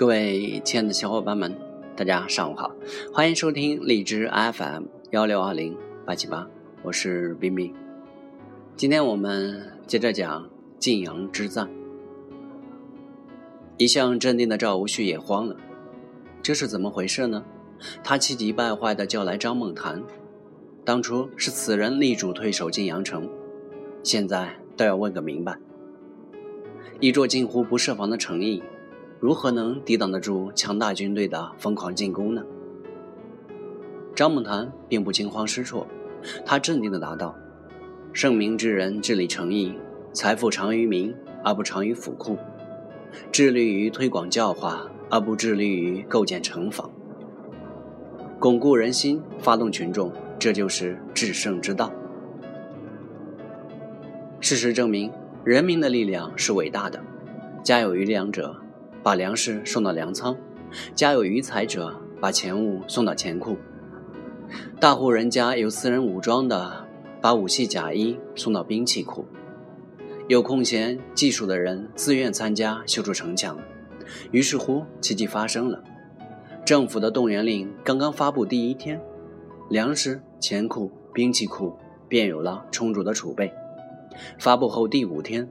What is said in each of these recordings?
各位亲爱的小伙伴们，大家上午好，欢迎收听荔枝 FM 幺六二零八七八，我是冰冰。今天我们接着讲晋阳之战。一向镇定的赵无恤也慌了，这是怎么回事呢？他气急败坏地叫来张梦谈，当初是此人力主退守晋阳城，现在倒要问个明白。一座近乎不设防的城邑。如何能抵挡得住强大军队的疯狂进攻呢？张梦谈并不惊慌失措，他镇定地答道：“圣明之人治理城邑，财富长于民而不长于府库，致力于推广教化而不致力于构建城防，巩固人心，发动群众，这就是制胜之道。事实证明，人民的力量是伟大的，家有余粮者。”把粮食送到粮仓，家有余财者把钱物送到钱库。大户人家有私人武装的，把武器甲衣送到兵器库。有空闲技术的人自愿参加修筑城墙。于是乎，奇迹发生了。政府的动员令刚刚发布第一天，粮食、钱库、兵器库便有了充足的储备。发布后第五天。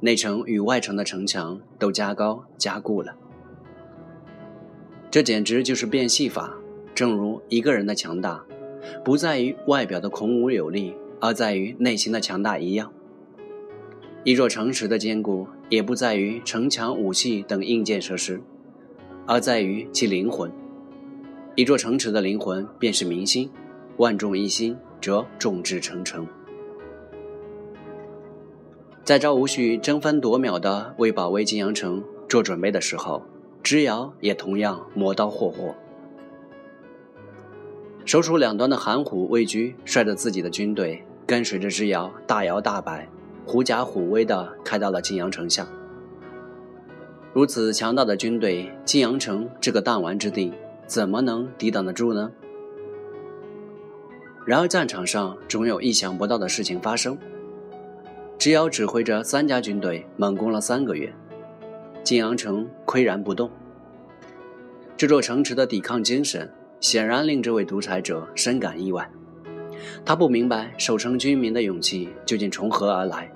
内城与外城的城墙都加高加固了，这简直就是变戏法。正如一个人的强大，不在于外表的孔武有力，而在于内心的强大一样。一座城池的坚固，也不在于城墙、武器等硬件设施，而在于其灵魂。一座城池的灵魂便是民心，万众一心，则众志成城。在赵无恤争分夺秒地为保卫晋阳城做准备的时候，知遥也同样磨刀霍霍。首鼠两端的韩虎魏居率着自己的军队，跟随着知瑶大摇大摆、狐假虎威地开到了晋阳城下。如此强大的军队，晋阳城这个弹丸之地，怎么能抵挡得住呢？然而战场上总有意想不到的事情发生。只要指挥着三家军队猛攻了三个月，晋阳城岿然不动。这座城池的抵抗精神显然令这位独裁者深感意外。他不明白守城军民的勇气究竟从何而来。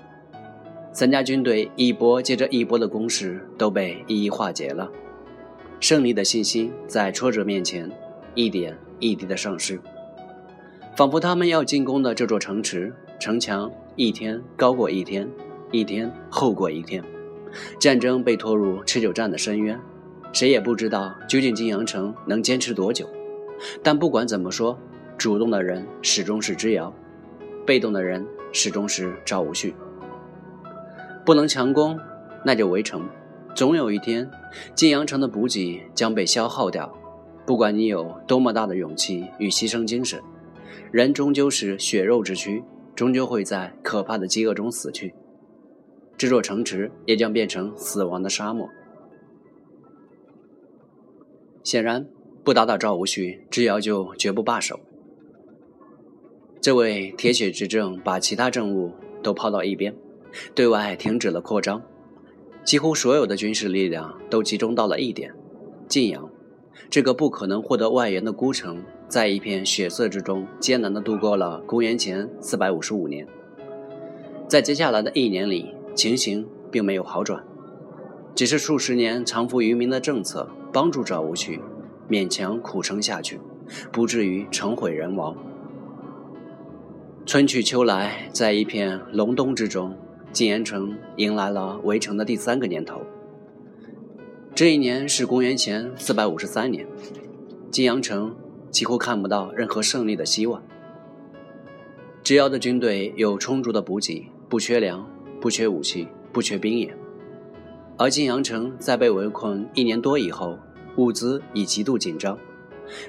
三家军队一波接着一波的攻势都被一一化解了，胜利的信心在挫折面前一点一滴的丧失，仿佛他们要进攻的这座城池城墙。一天高过一天，一天厚过一天，战争被拖入持久战的深渊，谁也不知道究竟晋阳城能坚持多久。但不管怎么说，主动的人始终是之遥，被动的人始终是赵无恤。不能强攻，那就围城。总有一天，晋阳城的补给将被消耗掉。不管你有多么大的勇气与牺牲精神，人终究是血肉之躯。终究会在可怕的饥饿中死去，这座城池也将变成死亡的沙漠。显然，不打倒赵无恤，之遥就绝不罢手。这位铁血执政把其他政务都抛到一边，对外停止了扩张，几乎所有的军事力量都集中到了一点——晋阳，这个不可能获得外援的孤城。在一片血色之中，艰难地度过了公元前四百五十五年。在接下来的一年里，情形并没有好转，只是数十年藏富于民的政策帮助赵无恤勉强苦撑下去，不至于城毁人亡。春去秋来，在一片隆冬之中，晋阳城迎来了围城的第三个年头。这一年是公元前四百五十三年，晋阳城。几乎看不到任何胜利的希望。之遥的军队有充足的补给，不缺粮，不缺武器，不缺兵眼。而晋阳城在被围困一年多以后，物资已极度紧张，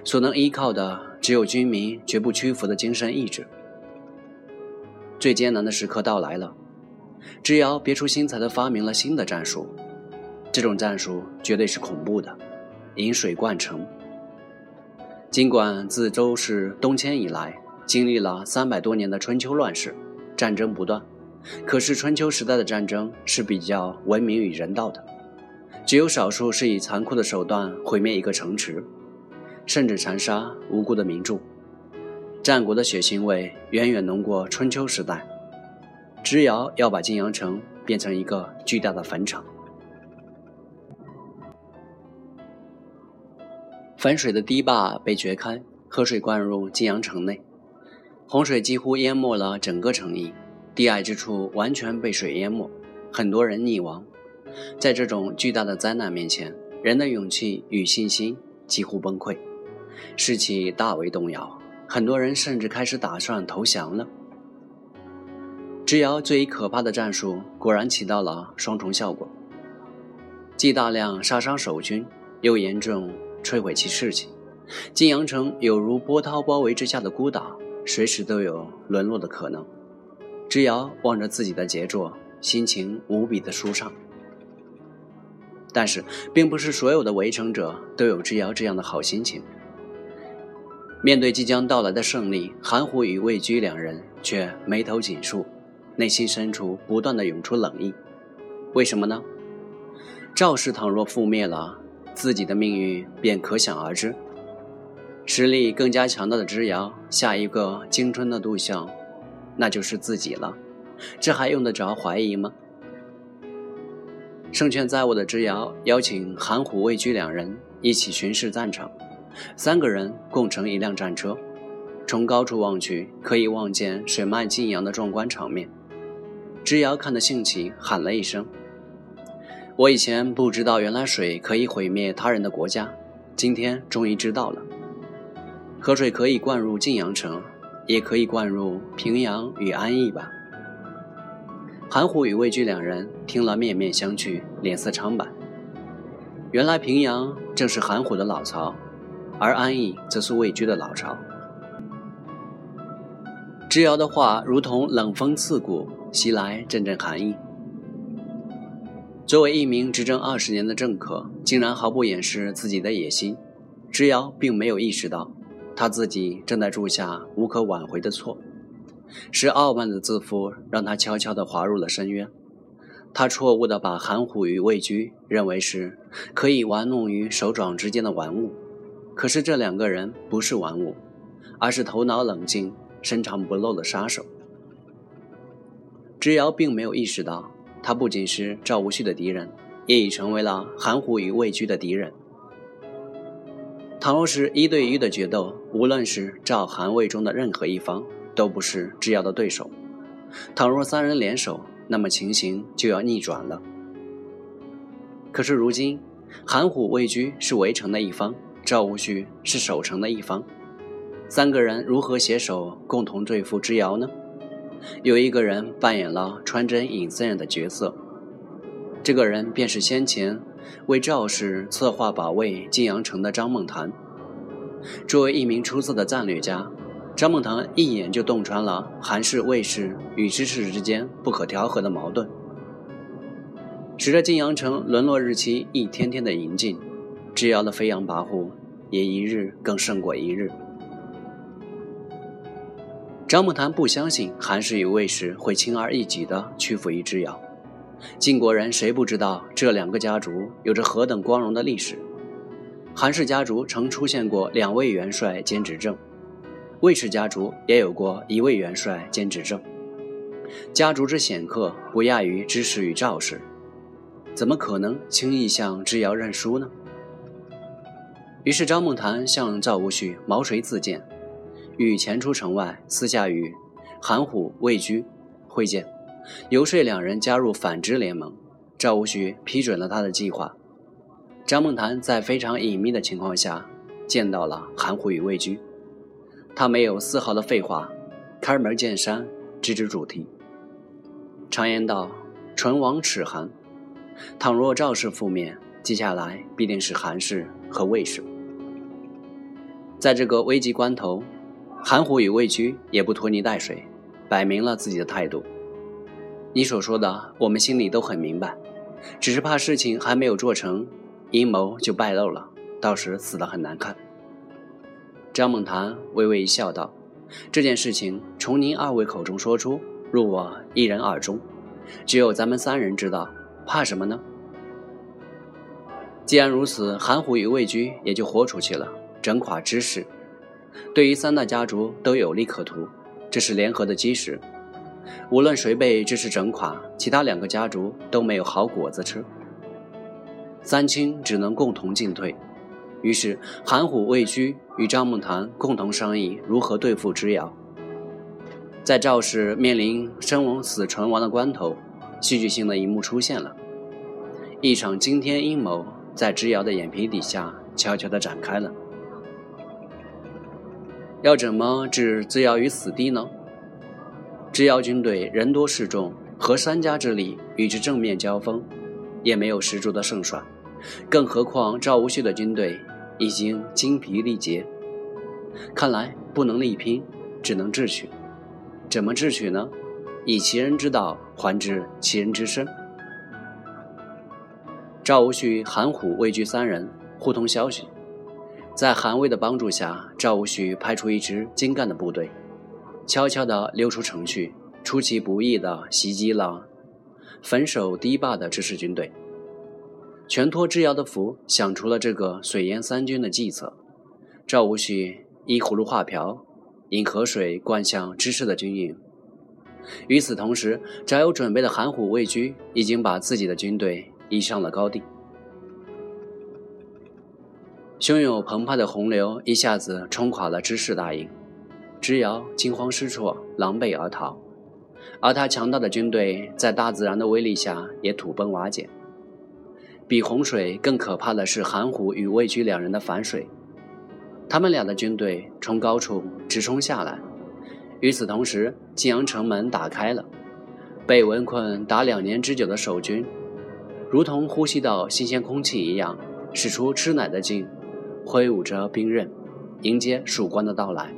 所能依靠的只有军民绝不屈服的精神意志。最艰难的时刻到来了，之遥别出心裁地发明了新的战术，这种战术绝对是恐怖的：引水灌城。尽管自周氏东迁以来，经历了三百多年的春秋乱世，战争不断，可是春秋时代的战争是比较文明与人道的。只有少数是以残酷的手段毁灭一个城池，甚至残杀无辜的民众。战国的血腥味远远浓过春秋时代。直遥要把晋阳城变成一个巨大的坟场。汾水的堤坝被掘开，河水灌入晋阳城内，洪水几乎淹没了整个城邑，低矮之处完全被水淹没，很多人溺亡。在这种巨大的灾难面前，人的勇气与信心几乎崩溃，士气大为动摇，很多人甚至开始打算投降了。直尧最可怕的战术果然起到了双重效果，既大量杀伤守军，又严重摧毁其士气。晋阳城有如波涛包围之下的孤岛，随时都有沦落的可能。之遥望着自己的杰作，心情无比的舒畅。但是，并不是所有的围城者都有之遥这样的好心情。面对即将到来的胜利，韩虎与魏居两人却眉头紧竖，内心深处不断的涌出冷意。为什么呢？赵氏倘若覆灭了，自己的命运便可想而知。实力更加强大的之遥，下一个青春的对象，那就是自己了。这还用得着怀疑吗？胜券在握的之遥邀请韩虎、魏居两人一起巡视战场，三个人共乘一辆战车，从高处望去，可以望见水漫晋阳的壮观场面。之遥看得兴起，喊了一声：“我以前不知道，原来水可以毁灭他人的国家，今天终于知道了。河水可以灌入晋阳城，也可以灌入平阳与安邑吧。”韩虎与魏居两人听了，面面相觑，脸色苍白。原来平阳正是韩虎的老巢，而安邑则是魏居的老巢。之尧的话如同冷风刺骨，袭来阵阵寒意。作为一名执政二十年的政客，竟然毫不掩饰自己的野心，之尧并没有意识到，他自己正在铸下无可挽回的错。是傲慢的自负让他悄悄地滑入了深渊。他错误地把含糊与畏惧认为是可以玩弄于手掌之间的玩物，可是这两个人不是玩物，而是头脑冷静、深藏不露的杀手。之尧并没有意识到，他不仅是赵无恤的敌人，也已成为了韩虎与魏居的敌人。倘若是一对一的决斗，无论是赵、韩、魏中的任何一方。都不是制药的对手。倘若三人联手，那么情形就要逆转了。可是如今，韩虎、魏居是围城的一方，赵无恤是守城的一方，三个人如何携手共同对付之遥呢？有一个人扮演了穿针引线的角色，这个人便是先前为赵氏策划保卫晋阳城的张梦谈。作为一名出色的战略家。张梦堂一眼就洞穿了韩氏、魏氏与支氏之间不可调和的矛盾，使得晋阳城沦落日期一天天的临近，之尧的飞扬跋扈也一日更胜过一日。张梦谈不相信韩氏与魏氏会轻而易举地屈服于之尧，晋国人谁不知道这两个家族有着何等光荣的历史？韩氏家族曾出现过两位元帅兼执政。魏氏家族也有过一位元帅兼执政，家族之显赫不亚于知氏与赵氏，怎么可能轻易向之尧认输呢？于是张梦谈向赵无恤毛遂自荐，欲前出城外，私下与韩虎、魏居会见，游说两人加入反之联盟。赵无恤批准了他的计划。张梦谈在非常隐秘的情况下见到了韩虎与魏居。他没有丝毫的废话，开门见山，直指主题。常言道：“唇亡齿寒。”倘若赵氏覆灭，接下来必定是韩氏和魏氏。在这个危急关头，韩虎与魏居也不拖泥带水，摆明了自己的态度。你所说的，我们心里都很明白，只是怕事情还没有做成，阴谋就败露了，到时死得很难看。张梦谈微微一笑，道：“这件事情从您二位口中说出，入我一人耳中，只有咱们三人知道，怕什么呢？”既然如此，韩虎与魏居也就豁出去了，整垮知识。对于三大家族都有利可图，这是联合的基石。无论谁被支氏整垮，其他两个家族都没有好果子吃。三清只能共同进退。于是，韩虎、魏居与张梦谈共同商议如何对付之遥。在赵氏面临生死存亡的关头，戏剧性的一幕出现了：一场惊天阴谋在之遥的眼皮底下悄悄地展开了。要怎么置之遥于死地呢？之遥军队人多势众，合三家之力与之正面交锋，也没有十足的胜算。更何况赵无恤的军队。已经精疲力竭，看来不能力拼，只能智取。怎么智取呢？以其人之道还治其人之身。赵无恤、韩虎、魏居三人互通消息，在韩魏的帮助下，赵无恤派出一支精干的部队，悄悄地溜出城去，出其不意地袭击了焚守堤坝的支持军队。全托之遥的福，想出了这个水淹三军的计策。赵无恤依葫芦画瓢，引河水灌向支氏的军营。与此同时，早有准备的韩虎、魏居已经把自己的军队移上了高地。汹涌澎湃的洪流一下子冲垮了支氏大营，之遥惊慌失措，狼狈而逃。而他强大的军队在大自然的威力下也土崩瓦解。比洪水更可怕的是韩虎与魏居两人的反水，他们俩的军队从高处直冲下来。与此同时，晋阳城门打开了，被围困达两年之久的守军，如同呼吸到新鲜空气一样，使出吃奶的劲，挥舞着兵刃，迎接曙光的到来。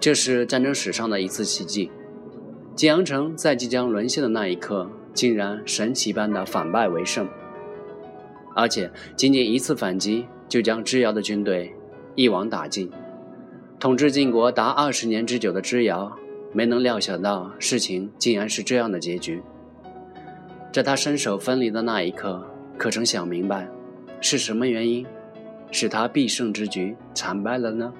这是战争史上的一次奇迹，晋阳城在即将沦陷的那一刻。竟然神奇般的反败为胜，而且仅仅一次反击就将之遥的军队一网打尽。统治晋国达二十年之久的之遥，没能料想到事情竟然是这样的结局。在他身首分离的那一刻，可曾想明白，是什么原因使他必胜之局惨败了呢？